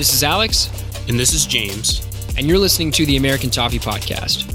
This is Alex. And this is James. And you're listening to the American Toffee Podcast.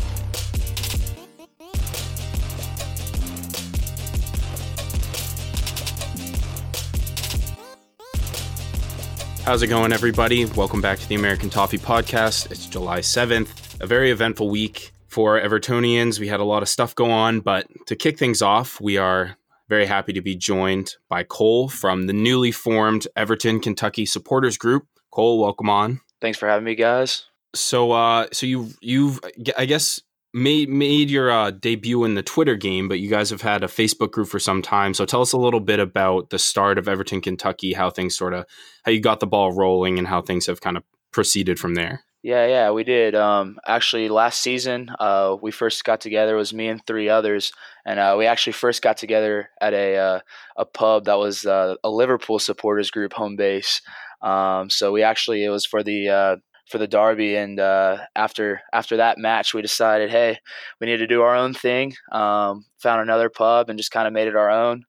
How's it going, everybody? Welcome back to the American Toffee Podcast. It's July 7th, a very eventful week for Evertonians. We had a lot of stuff go on, but to kick things off, we are very happy to be joined by Cole from the newly formed Everton Kentucky Supporters Group. Cole, welcome on. Thanks for having me, guys. So, uh, so you you've I guess made made your uh, debut in the Twitter game, but you guys have had a Facebook group for some time. So, tell us a little bit about the start of Everton Kentucky, how things sort of how you got the ball rolling, and how things have kind of proceeded from there. Yeah, yeah, we did. Um, actually, last season, uh, we first got together. It was me and three others, and uh, we actually first got together at a uh, a pub that was uh, a Liverpool supporters group home base. Um, so we actually it was for the uh, for the derby, and uh, after after that match, we decided, hey, we need to do our own thing. Um, found another pub and just kind of made it our own.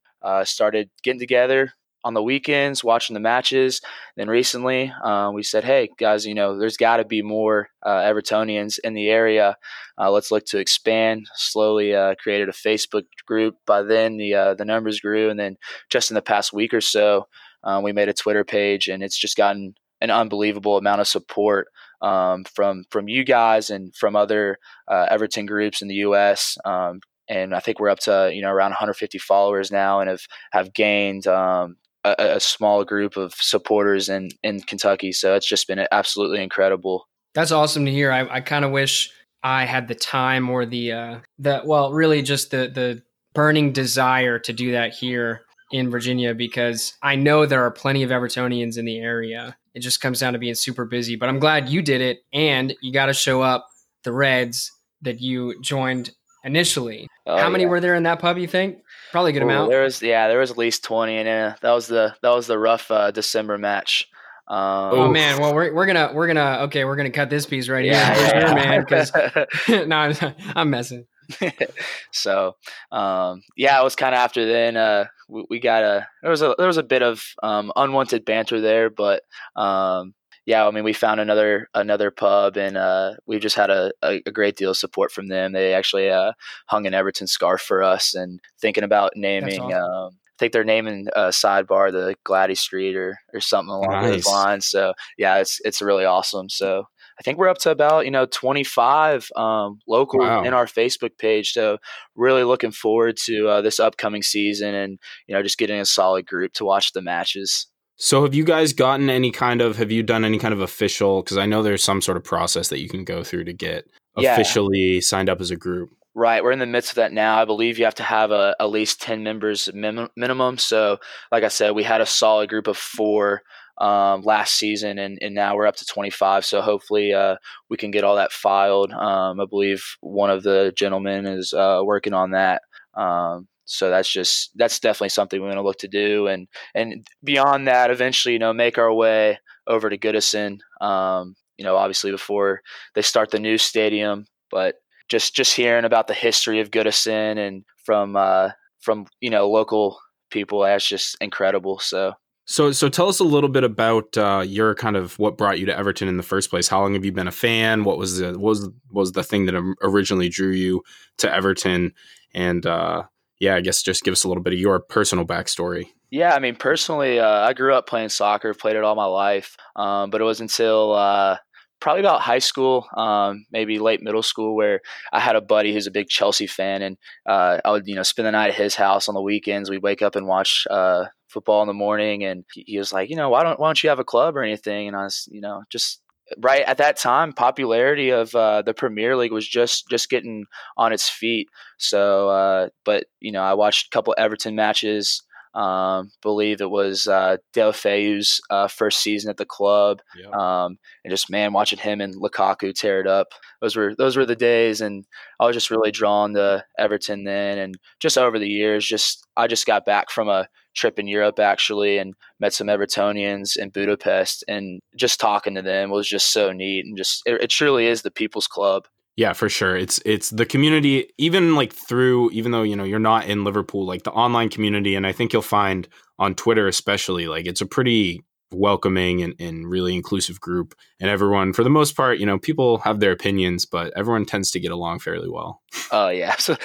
started getting together, on the weekends watching the matches. Then recently, uh, we said, "Hey guys, you know, there's got to be more uh, Evertonians in the area. Uh, let's look to expand." Slowly uh, created a Facebook group. By then, the uh, the numbers grew, and then just in the past week or so, uh, we made a Twitter page, and it's just gotten an unbelievable amount of support um, from from you guys and from other Everton groups in the U.S. Um, and I think we're up to you know around 150 followers now, and have have gained um, a, a small group of supporters in in Kentucky. So it's just been absolutely incredible. That's awesome to hear. I, I kind of wish I had the time or the uh, the well, really just the the burning desire to do that here in Virginia because I know there are plenty of Evertonians in the area. It just comes down to being super busy. But I'm glad you did it, and you got to show up the Reds that you joined initially. Oh, How many yeah. were there in that pub? You think? Probably a good Ooh, amount. There was yeah, there was at least twenty, and uh, that was the that was the rough uh, December match. Um, oh man, well we're, we're gonna we're gonna okay we're gonna cut this piece right yeah, here, yeah. man. Because no, I'm, I'm messing. so um, yeah, it was kind of after then. Uh, we, we, got a there was a there was a bit of um, unwanted banter there, but um, yeah, I mean, we found another another pub, and uh, we've just had a, a, a, great deal of support from them. They actually uh, hung an Everton scarf for us, and thinking about naming. Awesome. Um, I think they're naming uh, sidebar the Gwladys Street or or something along nice. those lines. So yeah, it's it's really awesome. So I think we're up to about you know 25 um, local wow. in our Facebook page. So really looking forward to uh, this upcoming season and you know just getting a solid group to watch the matches. So have you guys gotten any kind of have you done any kind of official because I know there's some sort of process that you can go through to get yeah. officially signed up as a group. Right, we're in the midst of that now. I believe you have to have a, at least 10 members minimum. So, like I said, we had a solid group of four um, last season, and, and now we're up to 25. So, hopefully, uh, we can get all that filed. Um, I believe one of the gentlemen is uh, working on that. Um, so that's just that's definitely something we're going to look to do and and beyond that eventually you know make our way over to goodison um, you know obviously before they start the new stadium but just just hearing about the history of goodison and from uh, from you know local people that's just incredible so so, so tell us a little bit about uh, your kind of what brought you to Everton in the first place. How long have you been a fan? What was the what was was the thing that originally drew you to Everton? And uh, yeah, I guess just give us a little bit of your personal backstory. Yeah, I mean, personally, uh, I grew up playing soccer, played it all my life, um, but it was until uh, probably about high school, um, maybe late middle school, where I had a buddy who's a big Chelsea fan, and uh, I would, you know, spend the night at his house on the weekends. We'd wake up and watch uh, football in the morning, and he was like, you know, why don't why don't you have a club or anything? And I was, you know, just right at that time, popularity of uh, the Premier League was just just getting on its feet. So, uh, but you know, I watched a couple Everton matches. Um, believe it was uh, Deulofeu's uh, first season at the club, yep. um, and just man, watching him and Lukaku tear it up. Those were those were the days, and I was just really drawn to Everton then. And just over the years, just I just got back from a trip in Europe actually and met some Evertonians in Budapest and just talking to them was just so neat and just it, it truly is the people's club. Yeah, for sure. It's it's the community even like through even though you know you're not in Liverpool like the online community and I think you'll find on Twitter especially like it's a pretty welcoming and, and really inclusive group. And everyone, for the most part, you know, people have their opinions, but everyone tends to get along fairly well. Oh yeah, so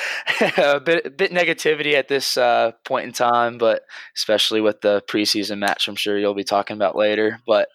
a bit a bit negativity at this uh, point in time, but especially with the preseason match, I'm sure you'll be talking about later. But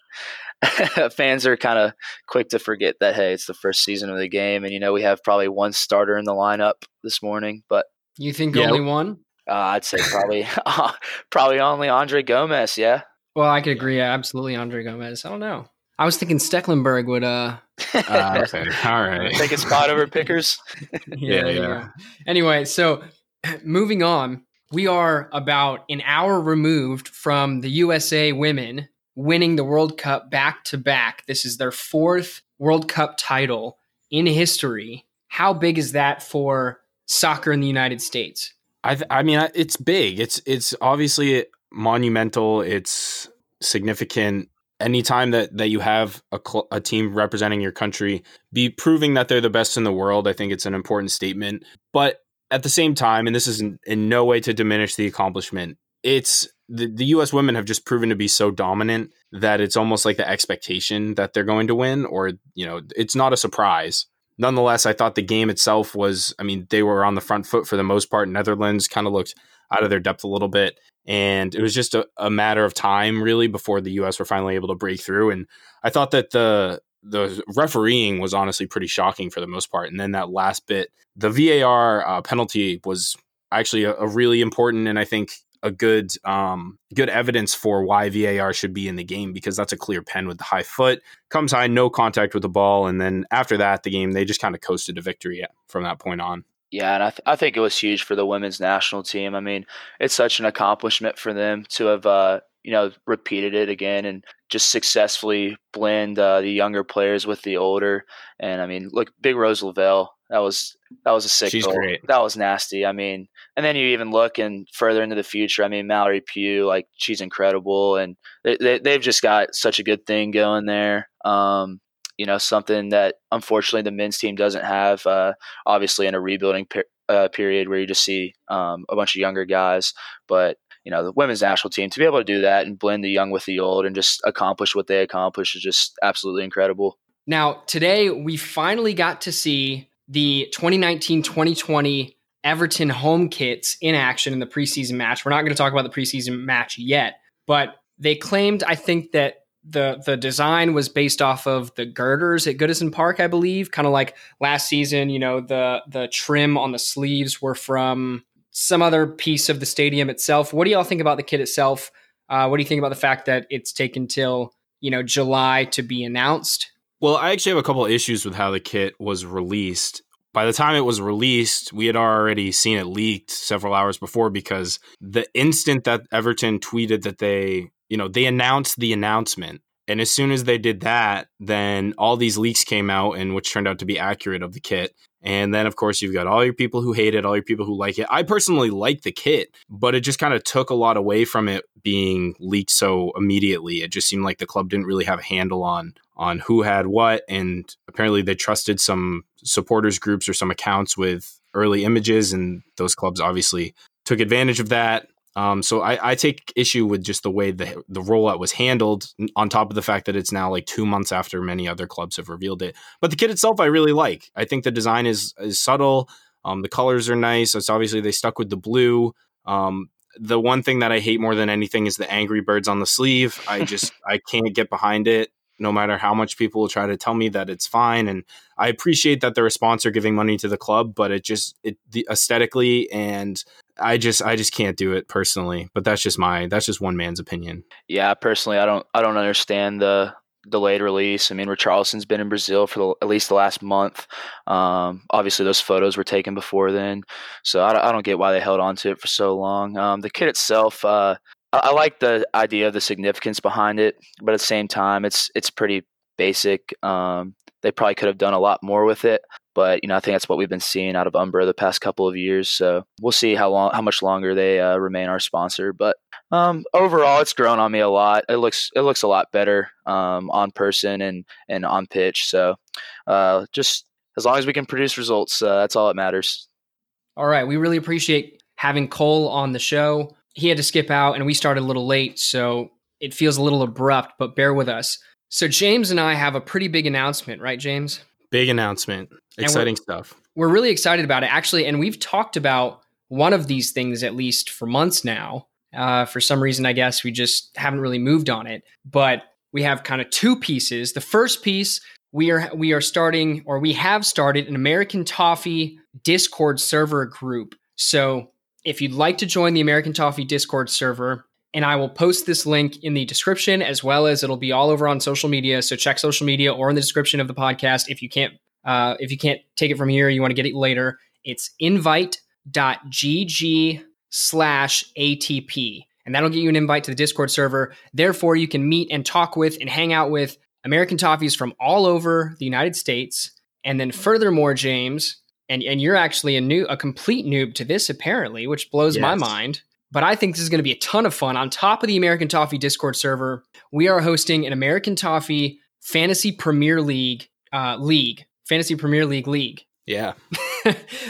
fans are kind of quick to forget that hey, it's the first season of the game, and you know we have probably one starter in the lineup this morning. But you think yeah, only one? Uh, I'd say probably probably only Andre Gomes. Yeah. Well, I could agree. Absolutely, Andre Gomes. I don't know. I was thinking Stekelenburg would. uh uh, okay. All right. Take a spot over Pickers. yeah, yeah, yeah. Anyway, so moving on, we are about an hour removed from the USA women winning the World Cup back to back. This is their fourth World Cup title in history. How big is that for soccer in the United States? I, I mean, it's big. It's it's obviously monumental. It's significant. Anytime that that you have a, cl- a team representing your country be proving that they're the best in the world, I think it's an important statement. But at the same time, and this is in, in no way to diminish the accomplishment, it's the, the US women have just proven to be so dominant that it's almost like the expectation that they're going to win, or, you know, it's not a surprise. Nonetheless, I thought the game itself was, I mean, they were on the front foot for the most part. Netherlands kind of looked out of their depth a little bit. And it was just a, a matter of time, really, before the US were finally able to break through. And I thought that the the refereeing was honestly pretty shocking for the most part. And then that last bit, the VAR uh, penalty was actually a, a, really important and I think a good um, good evidence for why VAR should be in the game because that's a clear pen with the high foot comes high, no contact with the ball, and then after that, the game they just kind of coasted to victory from that point on. Yeah, and I, th- I think it was huge for the women's national team. I mean, it's such an accomplishment for them to have uh, you know repeated it again and just successfully blend uh, the younger players with the older. And I mean, look, Big Rose Lavelle, that was that was a sick She's goal. great. That was nasty. I mean, and then you even look and further into the future. I mean, Mallory Pugh, like she's incredible, and they, they have just got such a good thing going there. Um, you know, something that unfortunately the men's team doesn't have. Uh, obviously, in a rebuilding per- uh, period where you just see um, a bunch of younger guys, but you know the women's national team to be able to do that and blend the young with the old and just accomplish what they accomplished is just absolutely incredible. Now, today we finally got to see the 2019-2020 Everton home kits in action in the preseason match. We're not going to talk about the preseason match yet, but they claimed I think that the the design was based off of the girders at Goodison Park, I believe. Kind of like last season, you know, the the trim on the sleeves were from some other piece of the stadium itself. What do y'all think about the kit itself? Uh, what do you think about the fact that it's taken till you know July to be announced? Well, I actually have a couple issues with how the kit was released. By the time it was released, we had already seen it leaked several hours before because the instant that Everton tweeted that they, you know, they announced the announcement and as soon as they did that, then all these leaks came out, and which turned out to be accurate of the kit. And then, of course, you've got all your people who hate it, all your people who like it. I personally like the kit, but it just kind of took a lot away from it being leaked so immediately. It just seemed like the club didn't really have a handle on on who had what, and apparently they trusted some supporters groups or some accounts with early images, and those clubs obviously took advantage of that. Um, so I, I, take issue with just the way the the rollout was handled. On top of the fact that it's now like two months after many other clubs have revealed it, but the kit itself I really like. I think the design is is subtle. Um, the colors are nice. It's obviously they stuck with the blue. Um, the one thing that I hate more than anything is the angry birds on the sleeve. I just I can't get behind it. No matter how much people will try to tell me that it's fine, and I appreciate that they're a sponsor giving money to the club, but it just it the aesthetically and I just I just can't do it personally, but that's just my that's just one man's opinion. Yeah, personally, I don't I don't understand the delayed release. I mean, Richarlison's been in Brazil for the, at least the last month. Um, obviously, those photos were taken before then, so I, I, don't get why they held on to it for so long. Um, the kit itself, uh, I, I, like the idea of the significance behind it, but at the same time, it's it's pretty basic. Um, they probably could have done a lot more with it. But you know, I think that's what we've been seeing out of Umbro the past couple of years. So we'll see how long, how much longer they uh, remain our sponsor. But um, overall, it's grown on me a lot. It looks it looks a lot better um, on person and and on pitch. So uh, just as long as we can produce results, uh, that's all that matters. All right, we really appreciate having Cole on the show. He had to skip out, and we started a little late, so it feels a little abrupt, but bear with us. So James and I have a pretty big announcement, right, James? Big announcement. Exciting stuff. We're really excited about it, actually, and we've talked about one of these things at least for months now. Uh, for some reason, I guess we just haven't really moved on it. But we have kind of two pieces. The first piece we are we are starting or we have started an American Toffee Discord server group. So if you'd like to join the American Toffee Discord server, and I will post this link in the description as well as it'll be all over on social media. So check social media or in the description of the podcast if you can't uh, if you can't take it from here, you want to get it later. It's invite.gg slash ATP. And that'll get you an invite to the Discord server. Therefore, you can meet and talk with and hang out with American Toffees from all over the United States. And then furthermore, James, and, and you're actually a new a complete noob to this apparently, which blows yes. my mind. But I think this is going to be a ton of fun. On top of the American Toffee Discord server, we are hosting an American Toffee Fantasy Premier League uh, league, Fantasy Premier League league. Yeah.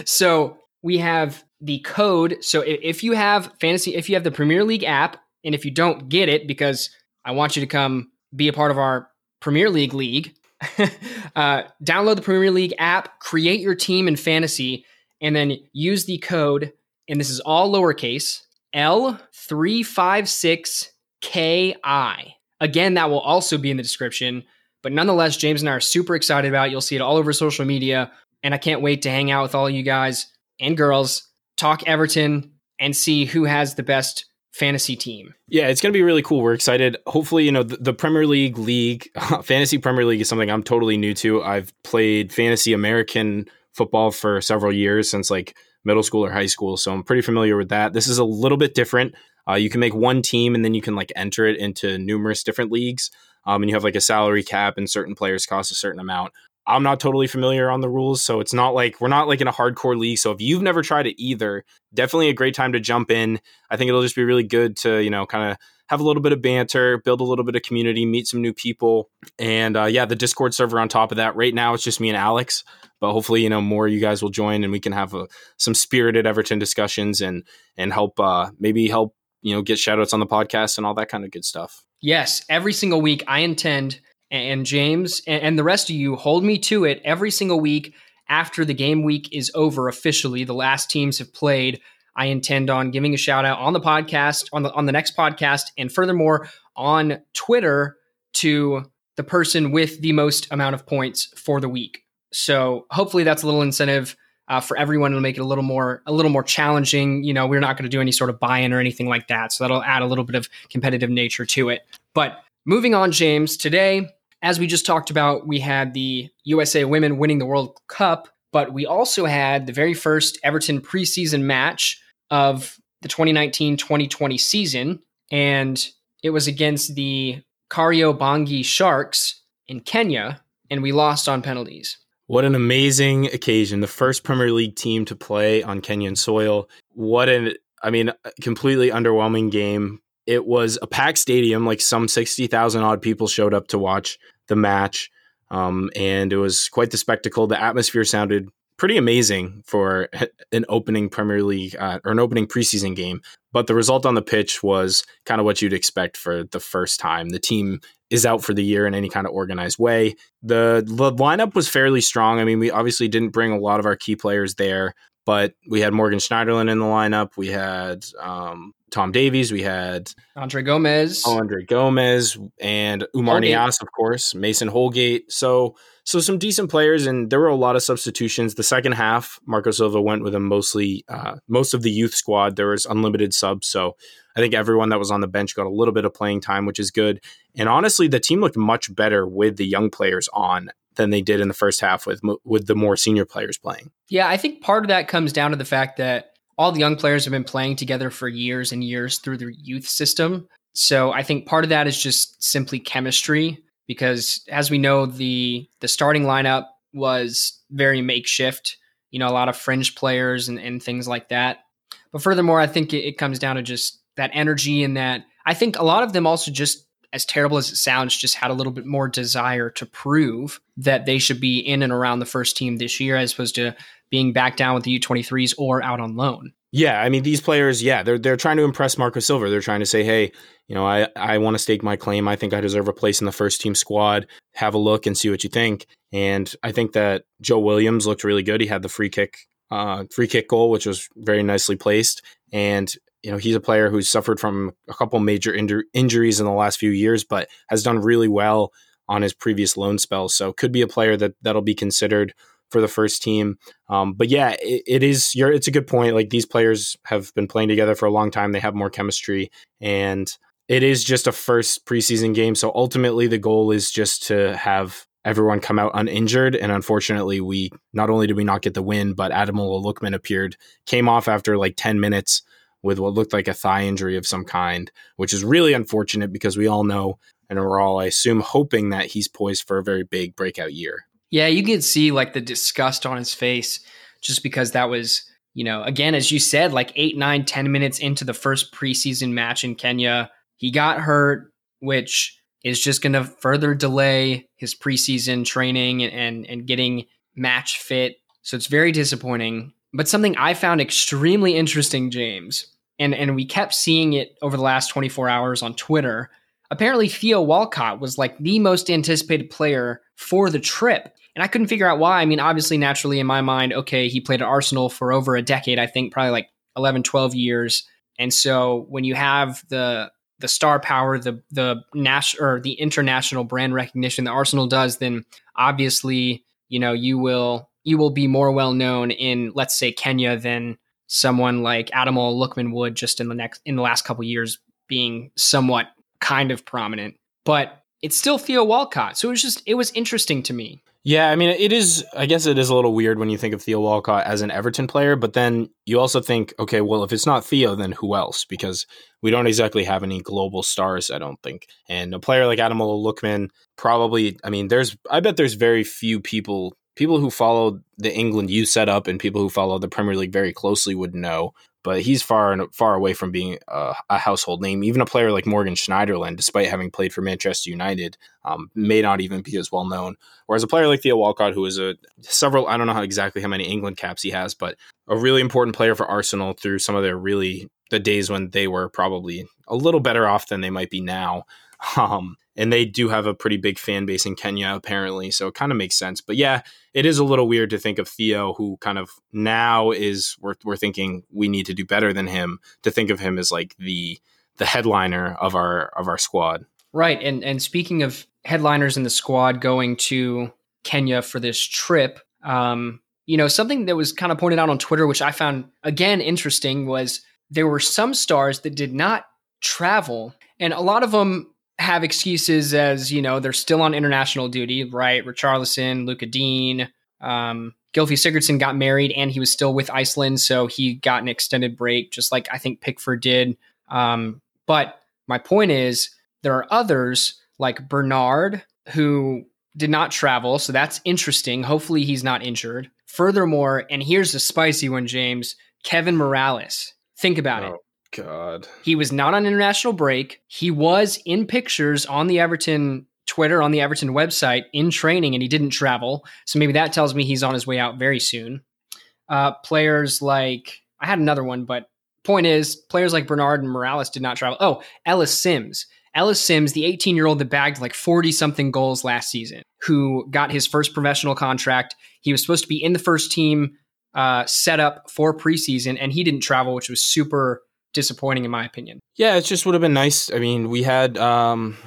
so we have the code. So if you have fantasy, if you have the Premier League app, and if you don't get it because I want you to come be a part of our Premier League league, uh, download the Premier League app, create your team in fantasy, and then use the code. And this is all lowercase L356KI. Again, that will also be in the description. But nonetheless, James and I are super excited about it. You'll see it all over social media. And I can't wait to hang out with all you guys and girls, talk Everton, and see who has the best fantasy team. Yeah, it's going to be really cool. We're excited. Hopefully, you know, the, the Premier League league, fantasy Premier League is something I'm totally new to. I've played fantasy American football for several years since like middle school or high school. So I'm pretty familiar with that. This is a little bit different. Uh, you can make one team and then you can like enter it into numerous different leagues. Um, and you have like a salary cap and certain players cost a certain amount. I'm not totally familiar on the rules, so it's not like we're not like in a hardcore league. So if you've never tried it either, definitely a great time to jump in. I think it'll just be really good to you know kind of have a little bit of banter, build a little bit of community, meet some new people, and uh, yeah, the Discord server on top of that. Right now, it's just me and Alex, but hopefully, you know, more you guys will join and we can have a, uh, some spirited Everton discussions and and help uh, maybe help you know get shoutouts on the podcast and all that kind of good stuff. Yes, every single week I intend and James and the rest of you hold me to it every single week after the game week is over officially. The last teams have played. I intend on giving a shout out on the podcast, on the on the next podcast, and furthermore on Twitter to the person with the most amount of points for the week. So hopefully that's a little incentive uh, for everyone to make it a little more a little more challenging. You know, we're not going to do any sort of buy-in or anything like that, so that'll add a little bit of competitive nature to it. But moving on, James, today as we just talked about, we had the USA women winning the World Cup, but we also had the very first Everton preseason match of the 2019 2020 season. And it was against the Kariobangi Sharks in Kenya, and we lost on penalties. What an amazing occasion. The first Premier League team to play on Kenyan soil. What an, I mean, completely underwhelming game it was a packed stadium, like some 60,000 odd people showed up to watch the match. Um, and it was quite the spectacle. The atmosphere sounded pretty amazing for an opening Premier League uh, or an opening preseason game. But the result on the pitch was kind of what you'd expect for the first time. The team is out for the year in any kind of organized way. The, the lineup was fairly strong. I mean, we obviously didn't bring a lot of our key players there, but we had Morgan Schneiderlin in the lineup. We had um, Tom Davies. We had Andre Gomes, Andre Gomes, and Oumar Niasse, of course, Mason Holgate. So, so some decent players, and there were a lot of substitutions. The second half, Marco Silva went with a mostly uh, most of the youth squad. There was unlimited subs, so I think everyone that was on the bench got a little bit of playing time, which is good. And honestly, the team looked much better with the young players on than they did in the first half with with the more senior players playing. Yeah, I think part of that comes down to the fact that all the young players have been playing together for years and years through the youth system. So I think part of that is just simply chemistry because as we know the the starting lineup was very makeshift, you know, a lot of fringe players and, and things like that. But furthermore, I think it, it comes down to just that energy and that I think a lot of them also just as terrible as it sounds, just had a little bit more desire to prove that they should be in and around the first team this year as opposed to being back down with the U23s or out on loan. Yeah, I mean these players, yeah, they're they're trying to impress Marco Silva. They're trying to say, hey, you know, I I want to stake my claim. I think I deserve a place in the first team squad. Have a look and see what you think. And I think that Joe Williams looked really good. He had the free kick uh, free kick goal, which was very nicely placed. And you know, he's a player who's suffered from a couple major injur- injuries in the last few years, but has done really well on his previous loan spells. So could be a player that that'll be considered for the first team. Um, but yeah, it, it is. You're, it's a good point. Like these players have been playing together for a long time. They have more chemistry, and it is just a first preseason game. So ultimately, the goal is just to have everyone come out uninjured. And unfortunately, we not only did we not get the win, but Ademola Lookman appeared, came off after like 10 minutes with what looked like a thigh injury of some kind, which is really unfortunate because we all know and we're all, I assume, hoping that he's poised for a very big breakout year. Yeah, you could see like the disgust on his face just because that was, you know, again, as you said, like eight, nine, ten minutes into the first preseason match in Kenya. He got hurt, which is just going to further delay his preseason training and, and, getting match fit. So it's very disappointing. But something I found extremely interesting, James, and, and we kept seeing it over the last 24 hours on Twitter. Apparently, Theo Walcott was like the most anticipated player for the trip. And I couldn't figure out why. I mean, obviously, naturally, in my mind, okay, he played at Arsenal for over a decade, I think probably like 11, 12 years. And so when you have the the star power, the the national or the international brand recognition that Arsenal does, then obviously, you know, you will you will be more well known in let's say Kenya than someone like Ademola Lookman would just in the next in the last couple years being somewhat kind of prominent. But it's still Theo Walcott. So it was just it was interesting to me. Yeah, I mean, it is. I guess it is a little weird when you think of Theo Walcott as an Everton player, but then you also think, okay, well, if it's not Theo, then who else? Because we don't exactly have any global stars, I don't think. And a player like Ademola Lookman, probably. I mean, there's. I bet there's very few people people who follow the England youth setup and people who follow the Premier League very closely would know but he's far and far away from being a, a, household name. Even a player like Morgan Schneiderlin, despite having played for Manchester United, um, may not even be as well known. Whereas a player like Theo Walcott, who is a several, I don't know how exactly how many England caps he has, but a really important player for Arsenal through some of their really the days when they were probably a little better off than they might be now. Um, and they do have a pretty big fan base in Kenya apparently, so it kind of makes sense. But yeah, it is a little weird to think of Theo, who kind of now is we're we're thinking we need to do better than him, to think of him as like the the headliner of our of our squad. Right, and and speaking of headliners in the squad going to Kenya for this trip, um, you know, something that was kind of pointed out on Twitter, which I found again interesting, was there were some stars that did not travel, and a lot of them have excuses as you know they're still on international duty, right? Richarlison, Lucas Digne, um, Gylfi Sigurdsson got married and he was still with Iceland, so he got an extended break, just like I think Pickford did. Um, but my point is, there are others like Bernard who did not travel, so that's interesting. Hopefully, he's not injured. Furthermore, and here's the spicy one, James Kevin Mirallas. Think about oh. it. God. He was not on international break. He was in pictures on the Everton Twitter, on the Everton website, in training, and he didn't travel. So maybe that tells me he's on his way out very soon. Uh, players like, I had another one, but point is, players like Bernard and Mirallas did not travel. Oh, Ellis Sims. Ellis Sims, the 18 year old that bagged like 40 something goals last season, who got his first professional contract. He was supposed to be in the first team uh, set up for preseason, and he didn't travel, which was super disappointing in my opinion. Yeah, it just would have been nice. I mean, we had um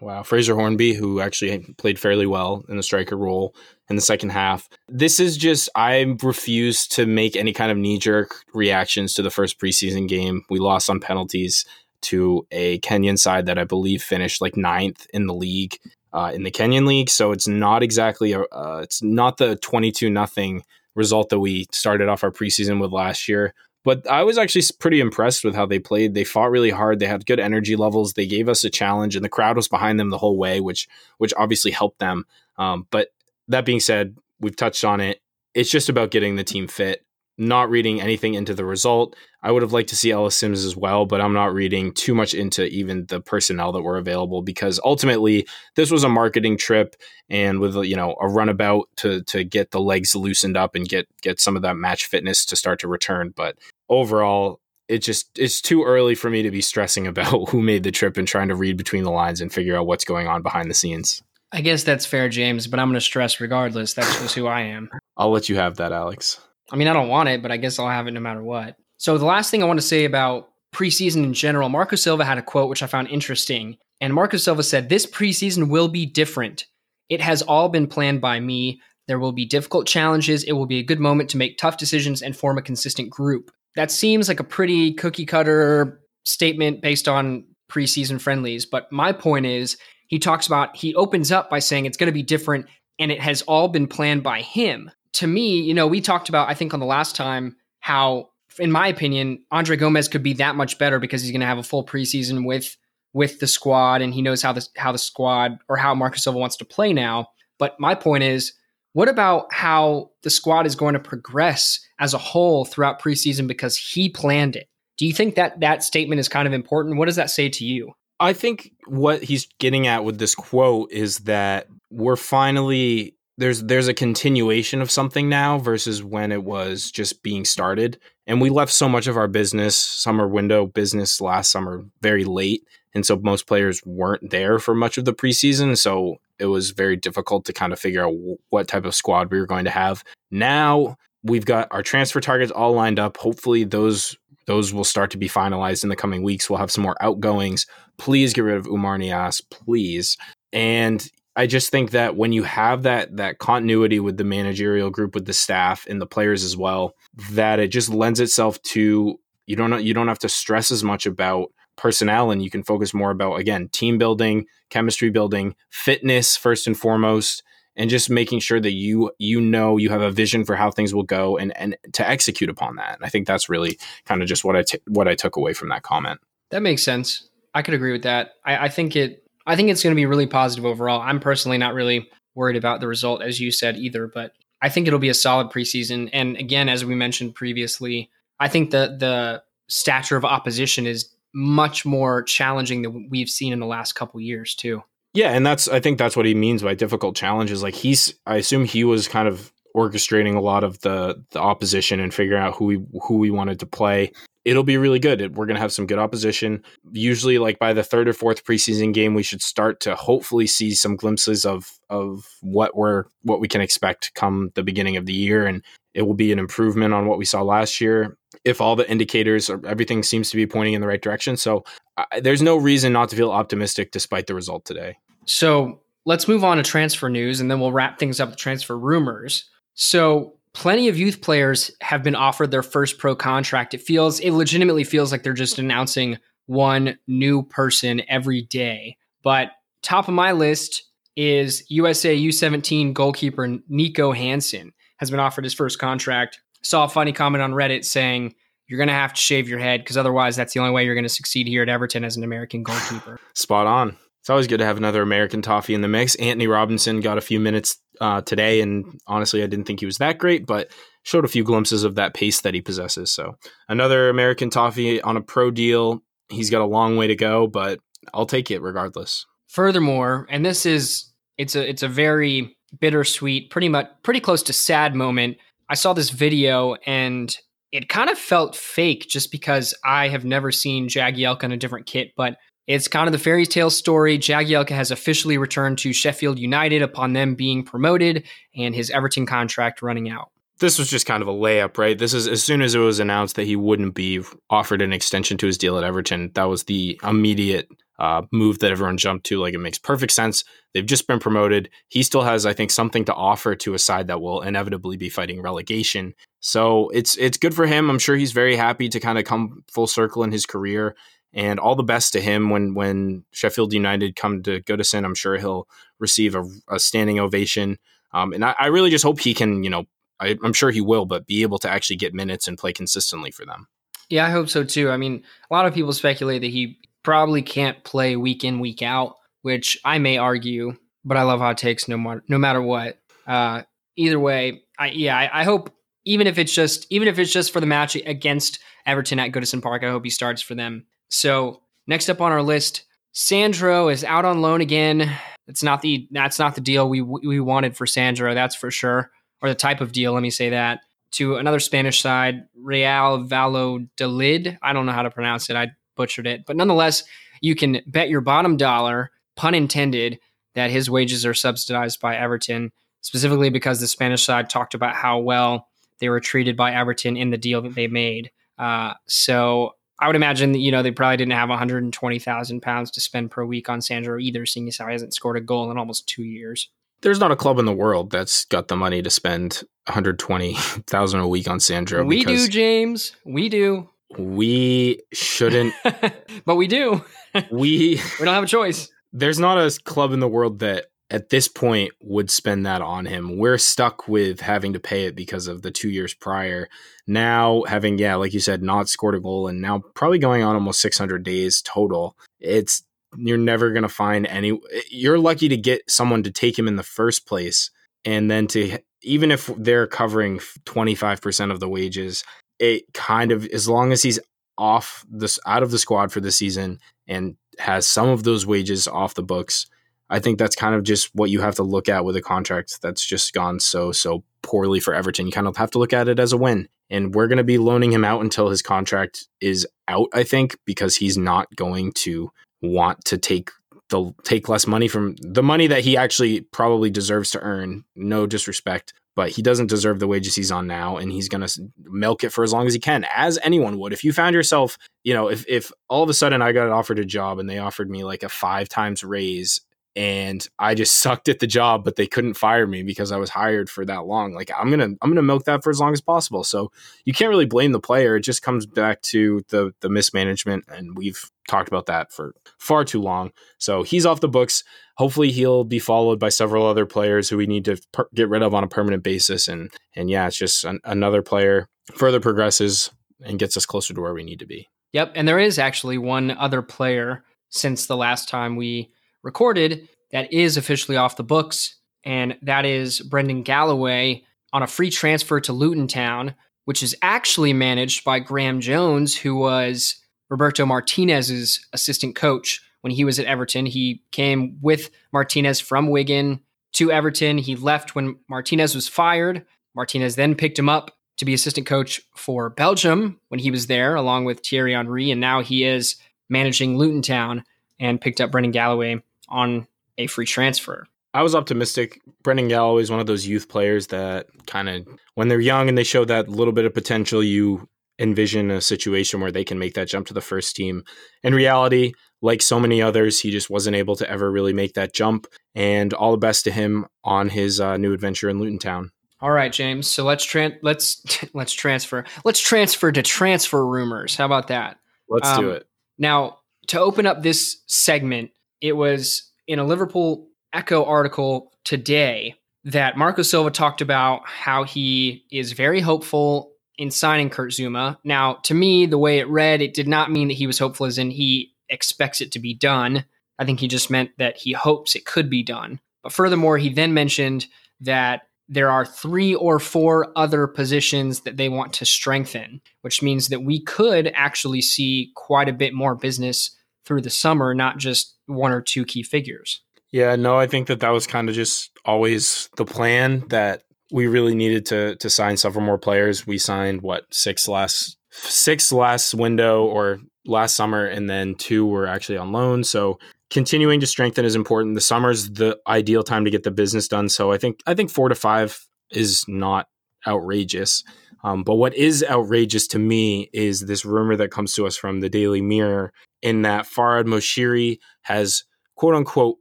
wow, Fraser Hornby who actually played fairly well in the striker role in the second half. This is just I refuse to make any kind of knee-jerk reactions to the first preseason game. We lost on penalties to a Kenyan side that I believe finished like ninth in the league. Uh, in the Kenyan league, so it's not exactly a, uh, it's not the twenty-two nothing result that we started off our preseason with last year. But I was actually pretty impressed with how they played. They fought really hard. They had good energy levels. They gave us a challenge, and the crowd was behind them the whole way, which which obviously helped them. Um, but that being said, we've touched on it. It's just about getting the team fit. not reading anything into the result. I would have liked to see Ellis Sims as well, but I'm not reading too much into even the personnel that were available because ultimately this was a marketing trip and with you know a runabout to to get the legs loosened up and get get some of that match fitness to start to return. But overall, it just it's too early for me to be stressing about who made the trip and trying to read between the lines and figure out what's going on behind the scenes. I guess that's fair, James, but I'm going to stress regardless. That's just who I am. I'll let you have that, Alex. I mean, I don't want it, but I guess I'll have it no matter what. So the last thing I want to say about preseason in general, Marco Silva had a quote which I found interesting. And Marco Silva said, This preseason will be different. It has all been planned by me. There will be difficult challenges. It will be a good moment to make tough decisions and form a consistent group. That seems like a pretty cookie cutter statement based on preseason friendlies. But my point is, he talks about, he opens up by saying it's going to be different and it has all been planned by him. To me, you know, we talked about, I think on the last time, how, in my opinion, Andre Gomes could be that much better because he's going to have a full preseason with with the squad and he knows how the how the squad or how Marcus Silva wants to play now. But my point is, what about how the squad is going to progress as a whole throughout preseason because he planned it? Do you think that that statement is kind of important? What does that say to you? I think what he's getting at with this quote is that we're finally there's there's a continuation of something now versus when it was just being started and we left so much of our business summer window business last summer very late and so most players weren't there for much of the preseason so it was very difficult to kind of figure out what type of squad we were going to have. Now we've got our transfer targets all lined up. Hopefully those those will start to be finalized in the coming weeks. We'll have some more outgoings. Please get rid of Oumar Niasse please. And I just think that when you have that that continuity with the managerial group, with the staff and the players as well, that it just lends itself to you don't you don't have to stress as much about personnel and you can focus more about again team building, chemistry building, fitness first and foremost, and just making sure that you you know you have a vision for how things will go and and to execute upon that. And I think that's really kind of just what I t- what I took away from that comment. That makes sense. I could agree with that. I, I think it I think it's going to be really positive overall. I'm personally not really worried about the result, as you said, either, but I think it'll be a solid preseason. And again, as we mentioned previously, I think the the stature of opposition is much more challenging than we've seen in the last couple years too. Yeah, and that's I think that's what he means by difficult challenges. Like he's I assume he was kind of orchestrating a lot of the the opposition and figuring out who we who we wanted to play it'll be really good. We're going to have some good opposition. Usually, like by the third or fourth preseason game, we should start to hopefully see some glimpses of of what we're what we can expect come the beginning of the year, and it will be an improvement on what we saw last year. If all the indicators, or everything seems to be pointing in the right direction, so uh, there's no reason not to feel optimistic despite the result today. So let's move on to transfer news, and then we'll wrap things up with transfer rumors. So plenty of youth players have been offered their first pro contract. It feels, it legitimately feels like they're just announcing one new person every day. But top of my list is USA U17 goalkeeper Nico Hansen has been offered his first contract. Saw a funny comment on Reddit saying, you're going to have to shave your head because otherwise that's the only way you're going to succeed here at Everton as an American goalkeeper. Spot on. It's always good to have another American toffee in the mix. Anthony Robinson got a few minutes uh, today, and honestly, I didn't think he was that great, but showed a few glimpses of that pace that he possesses. So another American toffee on a pro deal. He's got a long way to go, but I'll take it regardless. Furthermore, and this is it's a it's a very bittersweet, pretty much pretty close to sad moment. I saw this video and it kind of felt fake just because I have never seen Jagielka in a different kit, but it's kind of the fairy tale story. Jagielka has officially returned to Sheffield United upon them being promoted and his Everton contract running out. This was just kind of a layup, right? This is as soon as it was announced that he wouldn't be offered an extension to his deal at Everton, that was the immediate uh, move that everyone jumped to. Like it makes perfect sense. They've just been promoted. He still has, I think, something to offer to a side that will inevitably be fighting relegation. So it's it's good for him. I'm sure he's very happy to kind of come full circle in his career and all the best to him when when Sheffield United come to Goodison. I'm sure he'll receive a, a standing ovation. Um, and I, I, really just hope he can, you know, I, I'm sure he will, but be able to actually get minutes and play consistently for them. Yeah, I hope so too. I mean, a lot of people speculate that he probably can't play week in week out, which I may argue, but I love hot takes no more, no matter what. Uh, either way, I yeah, I, I hope even if it's just even if it's just for the match against Everton at Goodison Park. I hope he starts for them. So next up on our list, Sandro is out on loan again. It's not the that's not the deal we we wanted for Sandro, that's for sure, or the type of deal. Let me say that to another Spanish side, Real Valladolid. I don't know how to pronounce it. I butchered it, but nonetheless, you can bet your bottom dollar, pun intended, that his wages are subsidized by Everton, specifically because the Spanish side talked about how well they were treated by Everton in the deal that they made. Uh, so I would imagine that, you know, they probably didn't have 120,000 pounds to spend per week on Sandro either, seeing as how he hasn't scored a goal in almost two years. There's not a club in the world that's got the money to spend 120,000 a week on Sandro. We do, James. We do. We shouldn't. but we do. we we don't have a choice. There's not a club in the world that at this point would spend that on him. We're stuck with having to pay it because of the two years prior. Now, having, yeah, like you said, not scored a goal and now probably going on almost 600 days total, it's, you're never going to find any, you're lucky to get someone to take him in the first place. And then to, even if they're covering 25% of the wages, it kind of, as long as he's off this, out of the squad for the season and has some of those wages off the books, I think that's kind of just what you have to look at with a contract that's just gone so so poorly for Everton. You kind of have to look at it as a win. And we're going to be loaning him out until his contract is out, I think, because he's not going to want to take the take less money from the money that he actually probably deserves to earn. No disrespect, but he doesn't deserve the wages he's on now and he's going to milk it for as long as he can as anyone would if you found yourself you know if, if all of a sudden i got offered a job and they offered me like a five times raise and I just sucked at the job, but they couldn't fire me because I was hired for that long. Like I'm gonna I'm gonna milk that for as long as possible. So you can't really blame the player. It just comes back to the the mismanagement, and we've talked about that for far too long. So he's off the books. Hopefully he'll be followed by several other players who we need to per- get rid of on a permanent basis. And and yeah, it's just an, another player further progresses and gets us closer to where we need to be. Yep, and there is actually one other player since the last time we recorded that is officially off the books, and that is Brendan Galloway on a free transfer to Luton Town, which is actually managed by Graham Jones, who was Roberto Martinez's assistant coach when he was at Everton. He came with Martinez from Wigan to Everton. He left when Martinez was fired. Martinez then picked him up to be assistant coach for Belgium when he was there, along with Thierry Henry, and now he is managing Luton Town and picked up Brendan Galloway on a free transfer. I was optimistic. Brendan Galloway is one of those youth players that kind of, when they're young and they show that little bit of potential, you envision a situation where they can make that jump to the first team. In reality, like so many others, he just wasn't able to ever really make that jump. And all the best to him on his uh, new adventure in Luton Town. All right, James. So let's tran- let's let's transfer. Let's transfer to transfer rumors. How about that? Let's um, do it. Now, to open up this segment, it was in a Liverpool Echo article today that Marco Silva talked about how he is very hopeful in signing Kurt Zouma. Now, to me, the way it read, it did not mean that he was hopeful as in he expects it to be done. I think he just meant that he hopes it could be done. But furthermore, he then mentioned that there are three or four other positions that they want to strengthen, which means that we could actually see quite a bit more business through the summer, not just one or two key figures. Yeah, no, I think that that was kind of just always the plan that we really needed to to sign several more players. We signed what six last six last window or last summer, and then two were actually on loan. So continuing to strengthen is important. The summer's the ideal time to get the business done. So I think I think four to five is not outrageous. Um, but what is outrageous to me is this rumor that comes to us from the Daily Mirror in that Farhad Moshiri has quote unquote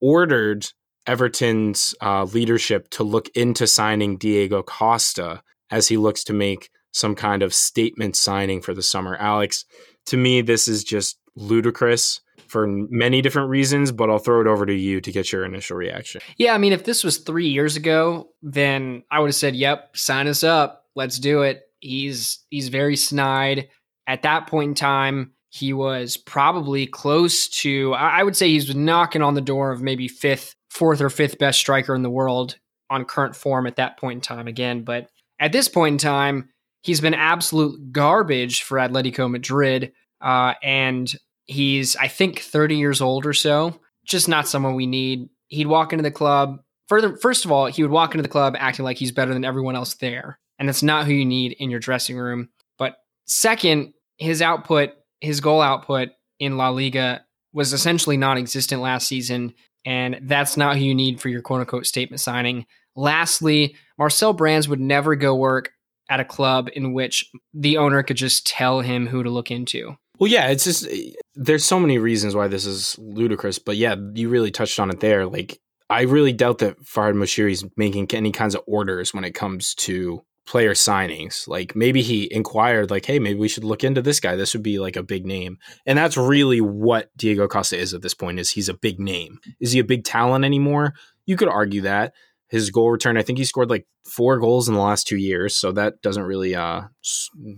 ordered Everton's uh, leadership to look into signing Diego Costa as he looks to make some kind of statement signing for the summer. Alex, to me, this is just ludicrous for many different reasons, but I'll throw it over to you to get your initial reaction. Yeah, I mean, if this was three years ago, then I would have said, "Yep, sign us up, let's do it." He's he's very snide. At that point in time, he was probably close to, I would say he's knocking on the door of maybe fifth, fourth or fifth best striker in the world on current form at that point in time again. But at this point in time, he's been absolute garbage for Atletico Madrid. Uh, and he's, I think, 30 years old or so. Just not someone we need. He'd walk into the club. Further, first of all, he would walk into the club acting like he's better than everyone else there. And that's not who you need in your dressing room. But second, his output, his goal output in La Liga was essentially non existent last season. And that's not who you need for your quote unquote statement signing. Lastly, Marcel Brands would never go work at a club in which the owner could just tell him who to look into. Well, yeah, it's just there's so many reasons why this is ludicrous, but yeah, you really touched on it there. Like, I really doubt that Farhad Moshiri is making any kinds of orders when it comes to player signings. Like, maybe he inquired, like, hey, maybe we should look into this guy. This would be like a big name, and that's really what Diego Costa is at this point. Is he's a big name? Is he a big talent anymore? You could argue that his goal return. I think he scored like four goals in the last two years, so that doesn't really uh,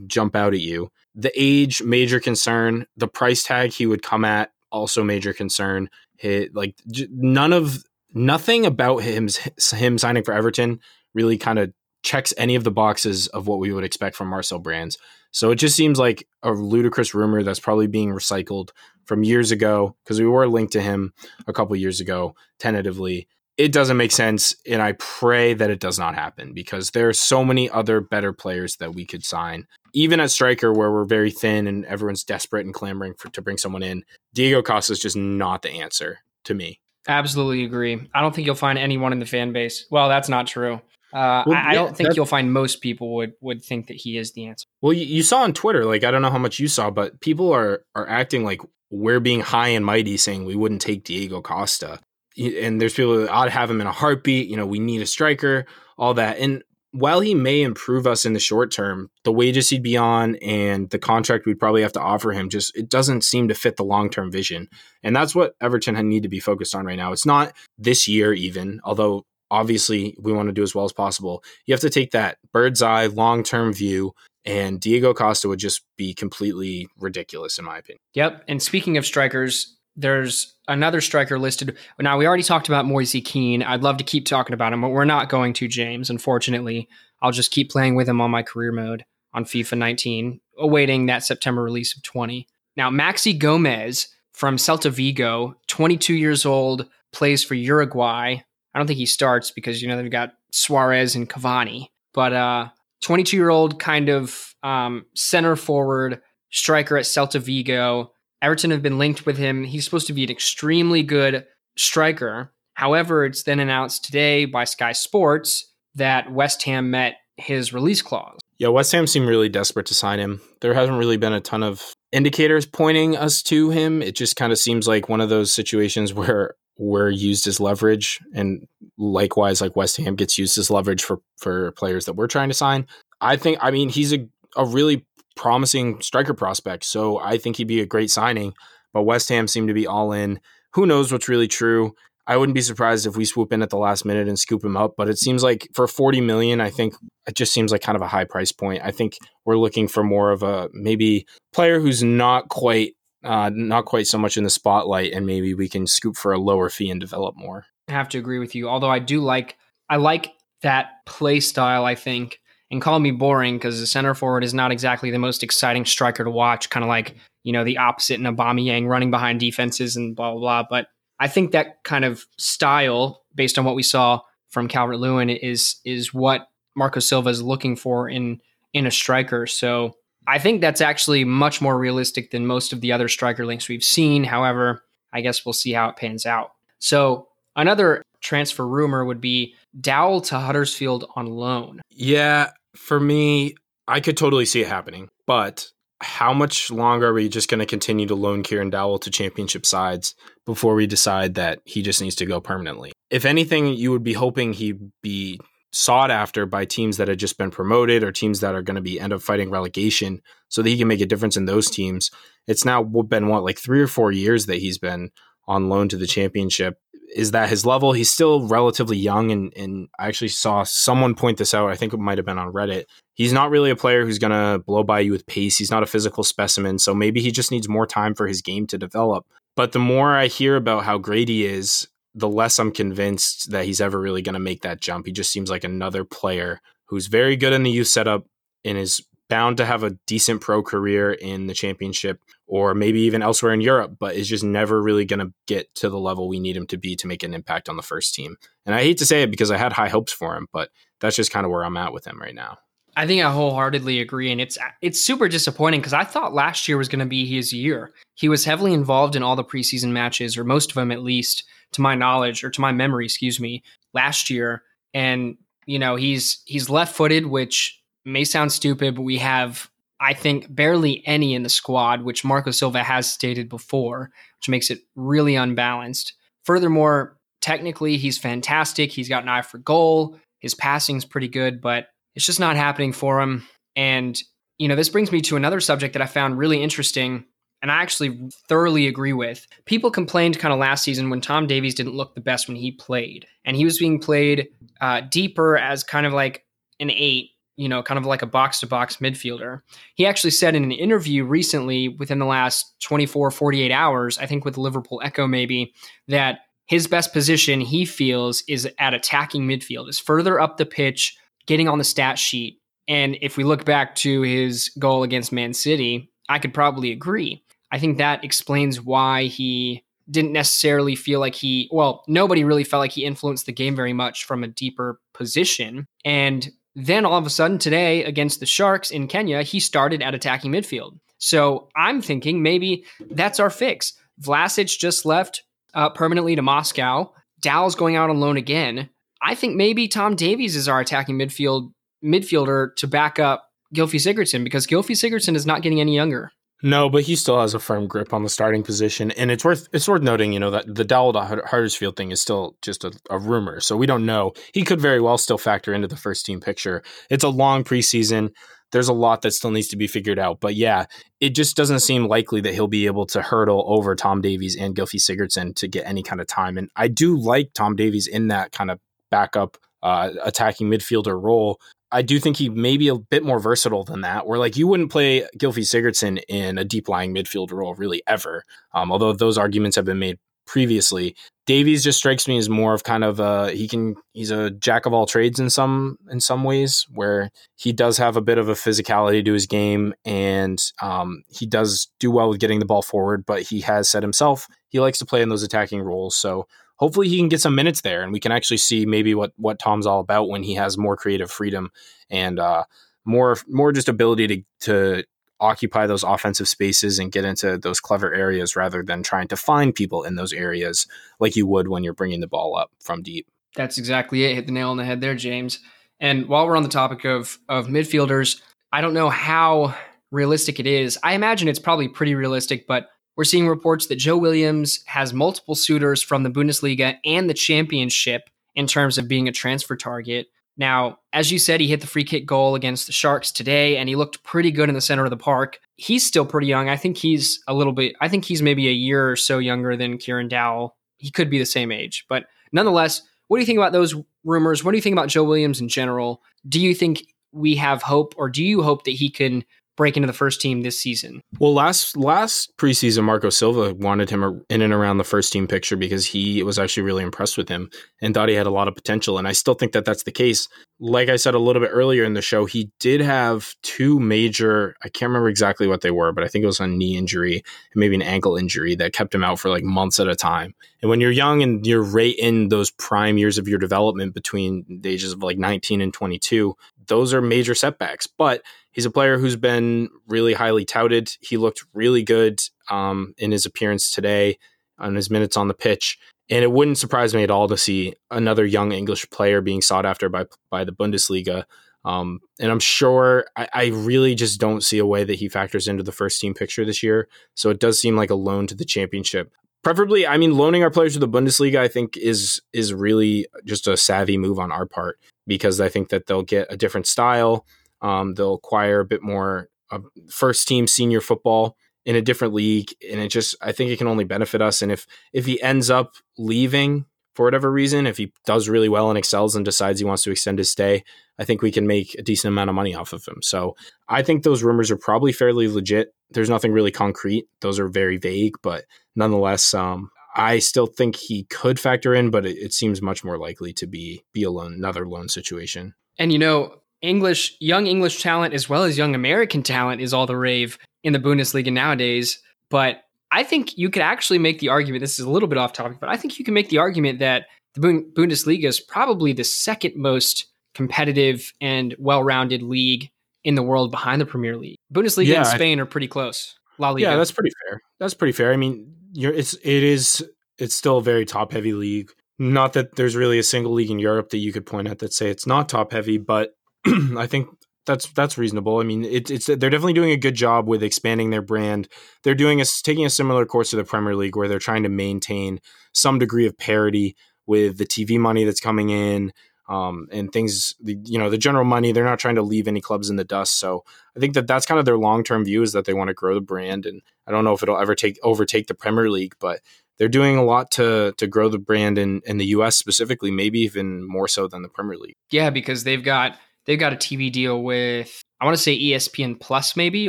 jump out at you. The age, major concern. The price tag he would come at, also major concern. Hit like none of nothing about him him signing for Everton really kind of checks any of the boxes of what we would expect from Marcel Brands. So it just seems like a ludicrous rumor that's probably being recycled from years ago because we were linked to him a couple years ago tentatively. It doesn't make sense and i pray that it does not happen because there are so many other better players that we could sign. Even at striker where we're very thin and everyone's desperate and clamoring for to bring someone in diego costa is just not the answer to me. Absolutely agree. I don't think you'll find anyone in the fan base. Well that's not true uh, well, I, I, don't think you'll find most people would would think that he is the answer. Well, you, you saw on Twitter, like I don't know how much you saw, but people are are acting like we're being high and mighty, saying we wouldn't take Diego Costa and there's people that ought to have him in a heartbeat. You know, we need a striker, all that. And while he may improve us in the short term, the wages he'd be on and the contract we'd probably have to offer him just it doesn't seem to fit the long term vision. And that's what Everton need to be focused on right now. It's not this year even, although obviously we want to do as well as possible. You have to take that bird's eye long term view and Diego Costa would just be completely ridiculous in my opinion. Yep. And speaking of strikers, there's another striker listed. Now we already talked about Moise Kean. I'd love to keep talking about him, but we're not going to, James. Unfortunately, I'll just keep playing with him on my career mode on FIFA 19, awaiting that September release of 20. Now Maxi Gomez from Celta Vigo, 22 years old, plays for Uruguay. I don't think he starts because you know they've got Suarez and Cavani, but uh, 22 year old kind of um, center forward striker at Celta Vigo Everton have been linked with him. He's supposed to be an extremely good striker. However, it's then announced today by Sky Sports that West Ham met his release clause. Yeah, West Ham seem really desperate to sign him. There hasn't really been a ton of indicators pointing us to him. It just kind of seems like one of those situations where we're used as leverage and likewise like West Ham gets used as leverage for for players that we're trying to sign. I think I mean he's a a really promising striker prospect. So I think he'd be a great signing. But West Ham seem to be all in. Who knows what's really true? I wouldn't be surprised if we swoop in at the last minute and scoop him up. But it seems like for 40 million, I think it just seems like kind of a high price point. I think we're looking for more of a maybe player who's not quite uh, not quite so much in the spotlight, and maybe we can scoop for a lower fee and develop more. I have to agree with you. Although I do like I like that play style. I think and call me boring because the center forward is not exactly the most exciting striker to watch. Kind of like you know the opposite in Aubameyang running behind defenses and blah blah blah. But I think that kind of style, based on what we saw from Calvert Lewin, is is what Marco Silva is looking for in in a striker. So I think that's actually much more realistic than most of the other striker links we've seen. However, I guess we'll see how it pans out. So another transfer rumor would be Dowell to Huddersfield on loan. Yeah, for me, I could totally see it happening. But how much longer are we just going to continue to loan Kieran Dowell to championship sides before we decide that he just needs to go permanently? If anything, you would be hoping he'd be sought after by teams that had just been promoted or teams that are going to be end up fighting relegation so that he can make a difference in those teams. It's now been what like 3 or 4 years that he's been on loan to the championship is that his level? He's still relatively young, and and I actually saw someone point this out. I think it might have been on Reddit. He's not really a player who's gonna blow by you with pace. He's not a physical specimen, so maybe he just needs more time for his game to develop. But the more I hear about how great he is, the less I'm convinced that he's ever really going to make that jump. He just seems like another player who's very good in the youth setup and is bound to have a decent pro career in the championship or maybe even elsewhere in Europe, but is just never really going to get to the level we need him to be to make an impact on the first team. And I hate to say it because I had high hopes for him, but that's just kind of where I'm at with him right now. I think I wholeheartedly agree, and it's it's super disappointing because I thought last year was going to be his year. He was heavily involved in all the preseason matches, or most of them at least, to my knowledge or to my memory, excuse me, last year. And you know he's he's left footed, which may sound stupid, but we have I think barely any in the squad, which Marco Silva has stated before, which makes it really unbalanced. Furthermore, technically he's fantastic. He's got an eye for goal. His passing's pretty good, but it's just not happening for him. And, you know, this brings me to another subject that I found really interesting and I actually thoroughly agree with. People complained kind of last season when Tom Davies didn't look the best when he played, and he was being played uh, deeper as kind of like an eight, you know, kind of like a box to box midfielder. He actually said in an interview recently within the last 24, 48 hours, I think with Liverpool Echo maybe, that his best position he feels is at attacking midfield, is further up the pitch getting on the stat sheet. And if we look back to his goal against Man City, I could probably agree. I think that explains why he didn't necessarily feel like he, well, nobody really felt like he influenced the game very much from a deeper position. And then all of a sudden today against the Sharks in Kenya, he started at attacking midfield. So I'm thinking maybe that's our fix. Vlasic just left uh, permanently to Moscow. Dowell's going out on loan again. I think maybe Tom Davies is our attacking midfield midfielder to back up Gylfi Sigurdsson because Gylfi Sigurdsson is not getting any younger. No, but he still has a firm grip on the starting position, and it's worth it's worth noting, you know, that the Dowell Huddersfield thing is still just a, a, rumor, so we don't know. He could very well still factor into the first team picture. It's a long preseason. There's a lot that still needs to be figured out, but yeah, it just doesn't seem likely that he'll be able to hurdle over Tom Davies and Gylfi Sigurdsson to get any kind of time. And I do like Tom Davies in that kind of backup uh, attacking midfielder role. I do think he may be a bit more versatile than that. Where like you wouldn't play Gylfi Sigurdsson in a deep lying midfield role really ever. Um, although those arguments have been made previously. Davies just strikes me as more of kind of a he can he's a jack of all trades in some in some ways where he does have a bit of a physicality to his game and um, he does do well with getting the ball forward, but he has said himself he likes to play in those attacking roles. So hopefully he can get some minutes there and we can actually see maybe what what Tom's all about when he has more creative freedom and uh, more more just ability to to occupy those offensive spaces and get into those clever areas rather than trying to find people in those areas like you would when you're bringing the ball up from deep. That's exactly it. Hit the nail on the head there, James. And while we're on the topic of of midfielders, I don't know how realistic it is. I imagine it's probably pretty realistic, but we're seeing reports that Joe Williams has multiple suitors from the Bundesliga and the championship in terms of being a transfer target. Now, as you said, he hit the free kick goal against the Sharks today, and he looked pretty good in the center of the park. He's still pretty young. I think he's a little bit, I think he's maybe a year or so younger than Kieran Dowell. He could be the same age. But nonetheless, what do you think about those rumors? What do you think about Joe Williams in general? Do you think we have hope, or do you hope that he can break into the first team this season. Well, last last preseason, Marco Silva wanted him in and around the first team picture because he was actually really impressed with him and thought he had a lot of potential. And I still think that that's the case. Like I said a little bit earlier in the show, he did have two major, I can't remember exactly what they were, but I think it was a knee injury and maybe an ankle injury that kept him out for like months at a time. And when you're young and you're right in those prime years of your development between the ages of like 19 and 22, those are major setbacks. But he's a player who's been really highly touted. He looked really good um, in his appearance today on his minutes on the pitch. And it wouldn't surprise me at all to see another young English player being sought after by by the Bundesliga. Um, and I'm sure I, I, really just don't see a way that he factors into the first team picture this year. So it does seem like a loan to the championship. Preferably, I mean, loaning our players to the Bundesliga, I think is is really just a savvy move on our part because I think that they'll get a different style. Um, they'll acquire a bit more uh, first team senior football in a different league, and it just I think it can only benefit us. And if if he ends up leaving for whatever reason, if he does really well and excels and decides he wants to extend his stay, I think we can make a decent amount of money off of him. So I think those rumors are probably fairly legit. There's nothing really concrete; those are very vague, but nonetheless, um, I still think he could factor in, but it, it seems much more likely to be be a loan, another loan situation. And you know, English, young English talent as well as young American talent is all the rave in the Bundesliga nowadays. But I think you could actually make the argument. This is a little bit off topic, but I think you can make the argument that the Bundesliga is probably the second most competitive and well-rounded league in the world behind the Premier League. Bundesliga yeah, and Spain are pretty close. La Liga. Yeah, that's pretty fair. That's pretty fair. I mean, you're it's it is it's still a very top heavy league. Not that there's really a single league in Europe that you could point at that say it's not top heavy, but I think that's that's reasonable. I mean, it, it's they're definitely doing a good job with expanding their brand. They're doing a taking a similar course to the Premier League, where they're trying to maintain some degree of parity with the TV money that's coming in um, and things. You know, the general money. They're not trying to leave any clubs in the dust. So I think that that's kind of their long term view is that they want to grow the brand. And I don't know if it'll ever take overtake the Premier League, but they're doing a lot to to grow the brand in in the U.S. specifically, maybe even more so than the Premier League. Yeah, because they've got they've got a TV deal with I want to say ESPN Plus maybe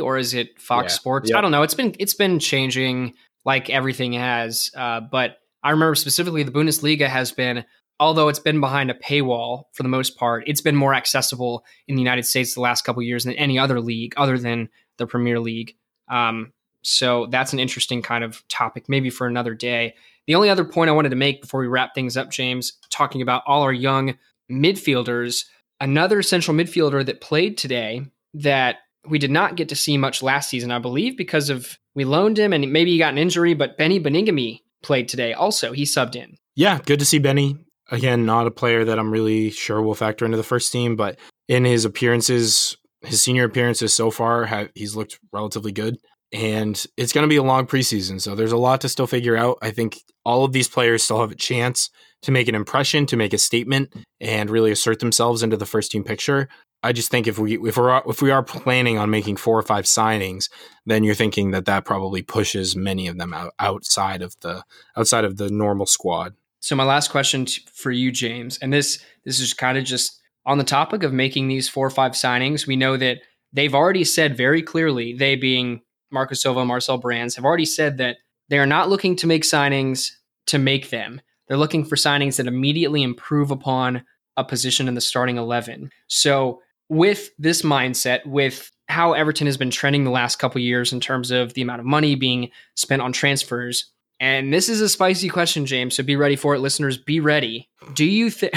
or is it Fox yeah. Sports? Yep. I don't know. It's been it's been changing like everything has. Uh, but I remember specifically the Bundesliga has been although it's been behind a paywall for the most part, it's been more accessible in the United States the last couple years than any other league other than the Premier League. Um, so that's an interesting kind of topic, maybe for another day. The only other point I wanted to make before we wrap things up, James, talking about all our young midfielders another central midfielder that played today that we did not get to see much last season, I believe, because of we loaned him and maybe he got an injury, but Beni Baningime played today also. He subbed in. Yeah, good to see Benny. Again, not a player that I'm really sure will factor into the first team, but in his appearances, his senior appearances so far, have, he's looked relatively good. And it's going to be a long preseason, so there's a lot to still figure out. I think all of these players still have a chance to make an impression, to make a statement, and really assert themselves into the first team picture. I just think if we if we're if we are planning on making four or five signings, then you're thinking that that probably pushes many of them out, outside of the outside of the normal squad. So my last question t- for you, James, and this this is kind of just on the topic of making these four or five signings. We know that they've already said very clearly, they being Marco Silva, Marcel Brands, have already said that they are not looking to make signings to make them. They're looking for signings that immediately improve upon a position in the starting 11. So, with this mindset, with how Everton has been trending the last couple years in terms of the amount of money being spent on transfers, and this is a spicy question, James, so be ready for it, listeners. Be ready. Do you think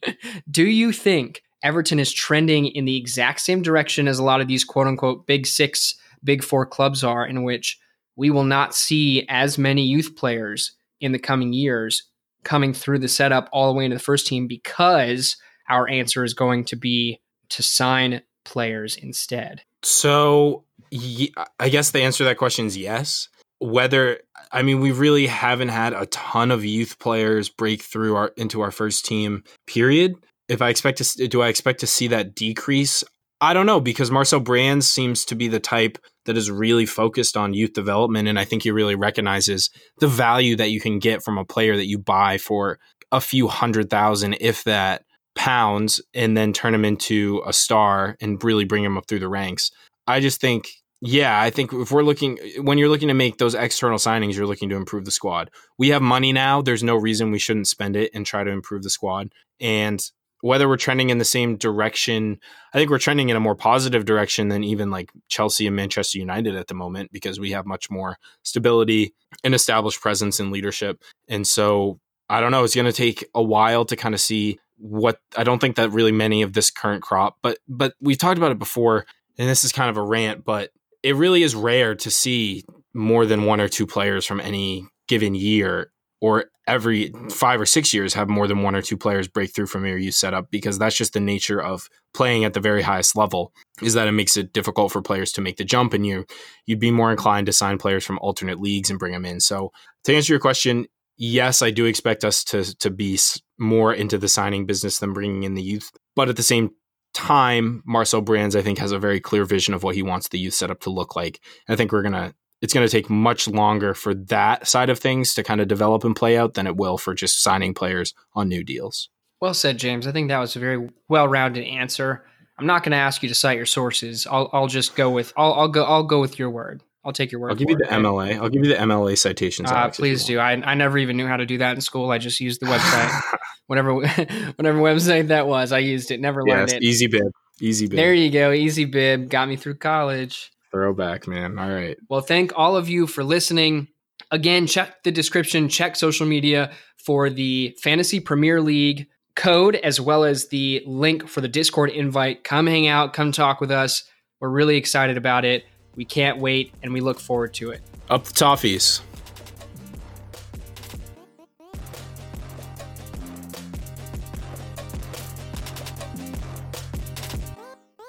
do you think Everton is trending in the exact same direction as a lot of these quote unquote big six, big four clubs are, in which we will not see as many youth players in the coming years coming through the setup all the way into the first team because our answer is going to be to sign players instead? So, I guess the answer to that question is yes. Whether I mean, we really haven't had a ton of youth players break through our into our first team. Period. If I expect to, do I expect to see that decrease? I don't know because Marcel Brands seems to be the type that is really focused on youth development. And I think he really recognizes the value that you can get from a player that you buy for a few hundred thousand, if that, pounds, and then turn him into a star and really bring him up through the ranks. I just think, yeah, I think if we're looking, when you're looking to make those external signings, you're looking to improve the squad. We have money now. There's no reason we shouldn't spend it and try to improve the squad. And whether we're trending in the same direction, I think we're trending in a more positive direction than even like Chelsea and Manchester United at the moment because we have much more stability and established presence and leadership. And so I don't know, it's going to take a while to kind of see what I don't think that really many of this current crop, but but we've talked about it before and this is kind of a rant, but it really is rare to see more than one or two players from any given year or every five or six years have more than one or two players break through from your youth setup because that's just the nature of playing at the very highest level is that it makes it difficult for players to make the jump and you you'd be more inclined to sign players from alternate leagues and bring them in. So to answer your question yes i do expect us to to be more into the signing business than bringing in the youth. But at the same time marcel brands i think has a very clear vision of what he wants the youth setup to look like. And i think we're going to it's going to take much longer for that side of things to kind of develop and play out than it will for just signing players on new deals. Well said, James. I think that was a very well-rounded answer. I'm not going to ask you to cite your sources. I'll, I'll just go with I'll, I'll go I'll go with your word. I'll take your word. I'll give you the it, MLA. I'll give you the MLA citations. Uh, please do. I, I never even knew how to do that in school. I just used the website. whatever whatever website that was, I used it. Never learned it. Easy bit. Easy bib. There you go. Easy bib. Got me through college. Throwback, man. All right. Well, thank all of you for listening. Again, check the description, check social media for the Fantasy Premier League code as well as the link for the Discord invite. Come hang out, come talk with us. We're really excited about it. We can't wait and we look forward to it. Up the toffees.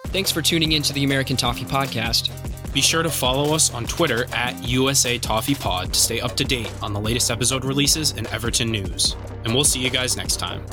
Thanks for tuning in to the American Toffee Podcast. Be sure to follow us on Twitter at USA Toffee Pod to stay up to date on the latest episode releases and Everton news. And we'll see you guys next time.